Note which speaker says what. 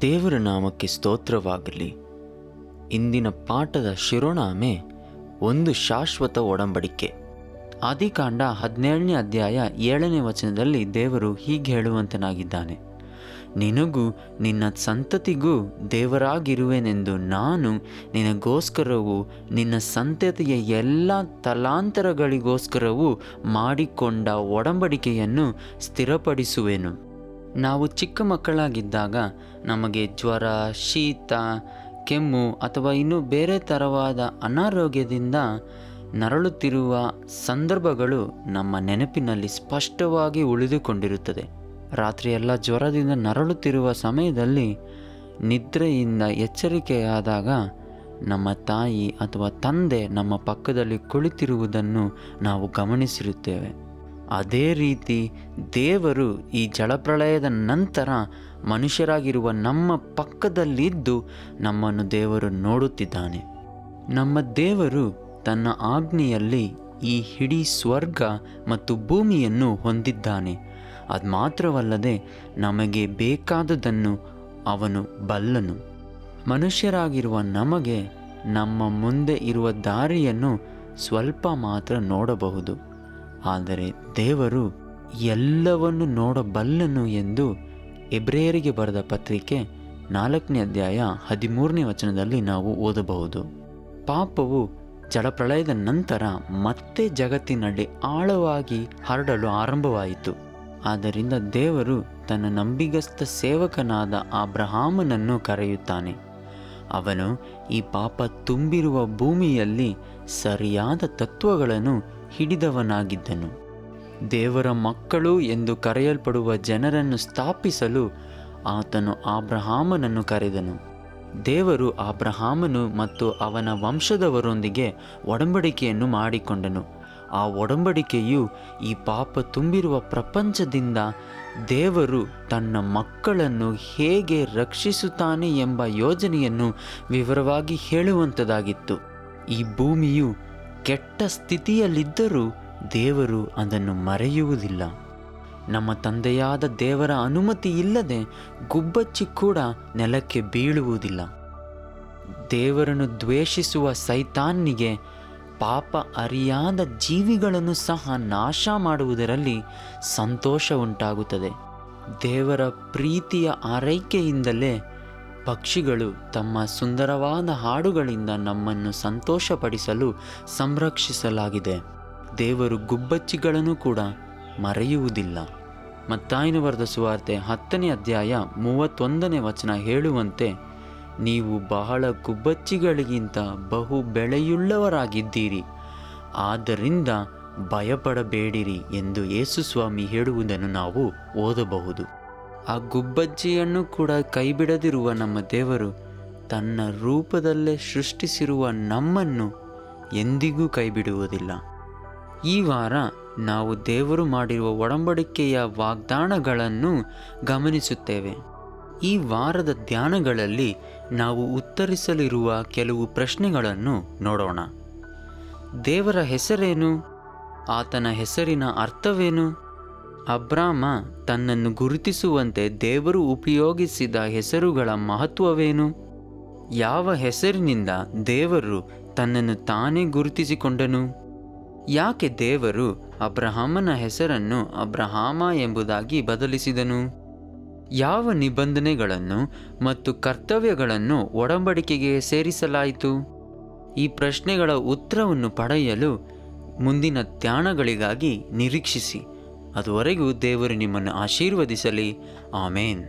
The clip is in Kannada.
Speaker 1: ದೇವರ ನಾಮಕ್ಕೆ ಸ್ತೋತ್ರವಾಗಲಿ. ಇಂದಿನ ಪಾಠದ ಶಿರೋನಾಮೆ ಒಂದು ಶಾಶ್ವತ ಒಡಂಬಡಿಕೆ. ಆದಿಕಾಂಡ ಹದಿನೇಳನೇ ಅಧ್ಯಾಯ ಏಳನೇ ವಚನದಲ್ಲಿ ದೇವರು ಹೀಗೆ ಹೇಳುವಂತನಾಗಿದ್ದಾನೆ. ನಿನಗೂ ನಿನ್ನ ಸಂತತಿಗೂ ದೇವರಾಗಿರುವೆನೆಂದು ನಾನು ನಿನಗೋಸ್ಕರವೂ ನಿನ್ನ ಸಂತತಿಯ ಎಲ್ಲ ತಲಾಂತರಗಳಿಗೋಸ್ಕರವೂ ಮಾಡಿಕೊಂಡ ಒಡಂಬಡಿಕೆಯನ್ನು ಸ್ಥಿರಪಡಿಸುವೆನು. ನಾವು ಚಿಕ್ಕ ಮಕ್ಕಳಾಗಿದ್ದಾಗ ನಮಗೆ ಜ್ವರ, ಶೀತ, ಕೆಮ್ಮು ಅಥವಾ ಇನ್ನೂ ಬೇರೆ ಥರವಾದ ಅನಾರೋಗ್ಯದಿಂದ ನರಳುತ್ತಿರುವ ಸಂದರ್ಭಗಳು ನಮ್ಮ ನೆನಪಿನಲ್ಲಿ ಸ್ಪಷ್ಟವಾಗಿ ಉಳಿದುಕೊಂಡಿರುತ್ತದೆ. ರಾತ್ರಿಯೆಲ್ಲ ಜ್ವರದಿಂದ ನರಳುತ್ತಿರುವ ಸಮಯದಲ್ಲಿ ನಿದ್ರೆಯಿಂದ ಎಚ್ಚರಿಕೆಯಾದಾಗ ನಮ್ಮ ತಾಯಿ ಅಥವಾ ತಂದೆ ನಮ್ಮ ಪಕ್ಕದಲ್ಲಿ ಕುಳಿತಿರುವುದನ್ನು ನಾವು ಗಮನಿಸಿರುತ್ತೇವೆ. ಅದೇ ರೀತಿ ದೇವರು ಈ ಜಲಪ್ರಳಯದ ನಂತರ ಮನುಷ್ಯರಾಗಿರುವ ನಮ್ಮ ಪಕ್ಕದಲ್ಲಿದ್ದು ನಮ್ಮನ್ನು ದೇವರು ನೋಡುತ್ತಿದ್ದಾನೆ. ನಮ್ಮ ದೇವರು ತನ್ನ ಆಜ್ಞೆಯಲ್ಲಿ ಈ ಹಿಡೀ ಸ್ವರ್ಗ ಮತ್ತು ಭೂಮಿಯನ್ನು ಹೊಂದಿದ್ದಾನೆ. ಅದು ಮಾತ್ರವಲ್ಲದೆ ನಮಗೆ ಬೇಕಾದುದನ್ನು ಅವನು ಬಲ್ಲನು. ಮನುಷ್ಯರಾಗಿರುವ ನಮಗೆ ನಮ್ಮ ಮುಂದೆ ಇರುವ ದಾರಿಯನ್ನು ಸ್ವಲ್ಪ ಮಾತ್ರ ನೋಡಬಹುದು. ಆದರೆ ದೇವರು ಎಲ್ಲವನ್ನು ನೋಡಬಲ್ಲನು ಎಂದು ಎಬ್ರೇಯರಿಗೆ ಬರೆದ ಪತ್ರಿಕೆ ನಾಲ್ಕನೇ ಅಧ್ಯಾಯ ಹದಿಮೂರನೇ ವಚನದಲ್ಲಿ ನಾವು ಓದಬಹುದು. ಪಾಪವು ಜಲಪ್ರಳಯದ ನಂತರ ಮತ್ತೆ ಜಗತ್ತಿನಲ್ಲಿ ಆಳವಾಗಿ ಹರಡಲು ಆರಂಭವಾಯಿತು. ಆದ್ದರಿಂದ ದೇವರು ತನ್ನ ನಂಬಿಗಸ್ತ ಸೇವಕನಾದ ಅಬ್ರಹಾಮನನ್ನು ಕರೆಯುತ್ತಾನೆ. ಅವನು ಈ ಪಾಪ ತುಂಬಿರುವ ಭೂಮಿಯಲ್ಲಿ ಸರಿಯಾದ ತತ್ವಗಳನ್ನು ಹಿಡಿದವನಾಗಿದ್ದನು. ದೇವರ ಮಕ್ಕಳು ಎಂದು ಕರೆಯಲ್ಪಡುವ ಜನರನ್ನು ಸ್ಥಾಪಿಸಲು ಆತನು ಆಬ್ರಹಾಮನನ್ನು ಕರೆದನು. ದೇವರು ಆಬ್ರಹಾಮನು ಮತ್ತು ಅವನ ವಂಶದವರೊಂದಿಗೆ ಒಡಂಬಡಿಕೆಯನ್ನು ಮಾಡಿಕೊಂಡನು. ಆ ಒಡಂಬಡಿಕೆಯು ಈ ಪಾಪ ತುಂಬಿರುವ ಪ್ರಪಂಚದಿಂದ ದೇವರು ತನ್ನ ಮಕ್ಕಳನ್ನು ಹೇಗೆ ರಕ್ಷಿಸುತ್ತಾನೆ ಎಂಬ ಯೋಜನೆಯನ್ನು ವಿವರವಾಗಿ ಹೇಳುವಂಥದ್ದಾಗಿತ್ತು ಈ ಭೂಮಿಯು ಕೆಟ್ಟ ಸ್ಥಿತಿಯಲ್ಲಿದ್ದರೂ ದೇವರು ಅದನ್ನು ಮರೆಯುವುದಿಲ್ಲ. ನಮ್ಮ ತಂದೆಯಾದ ದೇವರ ಅನುಮತಿ ಇಲ್ಲದೆ ಗುಬ್ಬಚ್ಚಿ ಕೂಡ ನೆಲಕ್ಕೆ ಬೀಳುವುದಿಲ್ಲ. ದೇವರನ್ನು ದ್ವೇಷಿಸುವ ಸೈತಾನ್ನಿಗೆ ಪಾಪ ಅರಿಯಾದ ಜೀವಿಗಳನ್ನು ಸಹ ನಾಶ ಮಾಡುವುದರಲ್ಲಿ ಸಂತೋಷ ಉಂಟಾಗುತ್ತದೆ ದೇವರ ಪ್ರೀತಿಯ ಆರೈಕೆಯಿಂದಲೇ ಪಕ್ಷಿಗಳು ತಮ್ಮ ಸುಂದರವಾದ ಹಾಡುಗಳಿಂದ ನಮ್ಮನ್ನು ಸಂತೋಷಪಡಿಸಲು ಸಂರಕ್ಷಿಸಲಾಗಿದೆ. ದೇವರು ಗುಬ್ಬಚ್ಚಿಗಳನ್ನು ಕೂಡ ಮರೆಯುವುದಿಲ್ಲ. ಮತ್ತಾಯಿನ ಬರೆದ ಸುವಾರ್ತೆ ಹತ್ತನೇ ಅಧ್ಯಾಯ ಮೂವತ್ತೊಂದನೇ ವಚನ ಹೇಳುವಂತೆ ನೀವು ಬಹಳ ಗುಬ್ಬಚ್ಚಿಗಳಿಗಿಂತ ಬಹು ಬೆಳೆಯುಳ್ಳವರಾಗಿದ್ದೀರಿ ಆದ್ದರಿಂದ ಭಯಪಡಬೇಡಿರಿ ಎಂದು ಯೇಸುಸ್ವಾಮಿ ಹೇಳುವುದನ್ನು ನಾವು ಓದಬಹುದು. ಆ ಗುಬ್ಬಜ್ಜಿಯನ್ನು ಕೂಡ ಕೈಬಿಡದಿರುವ ನಮ್ಮ ದೇವರು ತನ್ನ ರೂಪದಲ್ಲೇ ಸೃಷ್ಟಿಸಿರುವ ನಮ್ಮನ್ನು ಎಂದಿಗೂ ಕೈಬಿಡುವುದಿಲ್ಲ. ಈ ವಾರ ನಾವು ದೇವರು ಮಾಡಿರುವ ಒಡಂಬಡಿಕೆಯ ವಾಗ್ದಾನಗಳನ್ನು ಗಮನಿಸುತ್ತೇವೆ. ಈ ವಾರದ ಧ್ಯಾನಗಳಲ್ಲಿ ನಾವು ಉತ್ತರಿಸಲಿರುವ ಕೆಲವು ಪ್ರಶ್ನೆಗಳನ್ನು ನೋಡೋಣ. ದೇವರ ಹೆಸರೇನು? ಆತನ ಹೆಸರಿನ ಅರ್ಥವೇನು? ಅಬ್ರಾಮ ತನ್ನನ್ನು ಗುರುತಿಸುವಂತೆ ದೇವರು ಉಪಯೋಗಿಸಿದ ಹೆಸರುಗಳ ಮಹತ್ವವೇನು? ಯಾವ ಹೆಸರಿನಿಂದ ದೇವರು ತನ್ನನ್ನು ತಾನೇ ಗುರುತಿಸಿಕೊಂಡನು? ಯಾಕೆ ದೇವರು ಅಬ್ರಹಾಮನ ಹೆಸರನ್ನು ಅಬ್ರಹಾಮ ಎಂಬುದಾಗಿ ಬದಲಿಸಿದನು? ಯಾವ ನಿಬಂಧನೆಗಳನ್ನು ಮತ್ತು ಕರ್ತವ್ಯಗಳನ್ನು ಒಡಂಬಡಿಕೆಗೆ ಸೇರಿಸಲಾಯಿತು? ಈ ಪ್ರಶ್ನೆಗಳ ಉತ್ತರವನ್ನು ಪಡೆಯಲು ಮುಂದಿನ ಧ್ಯಾನಗಳಿಗಾಗಿ ನಿರೀಕ್ಷಿಸಿ. ಅದುವರೆಗೂ ದೇವರು ನಿಮ್ಮನ್ನು ಆಶೀರ್ವದಿಸಲಿ. ಆಮೇನ್.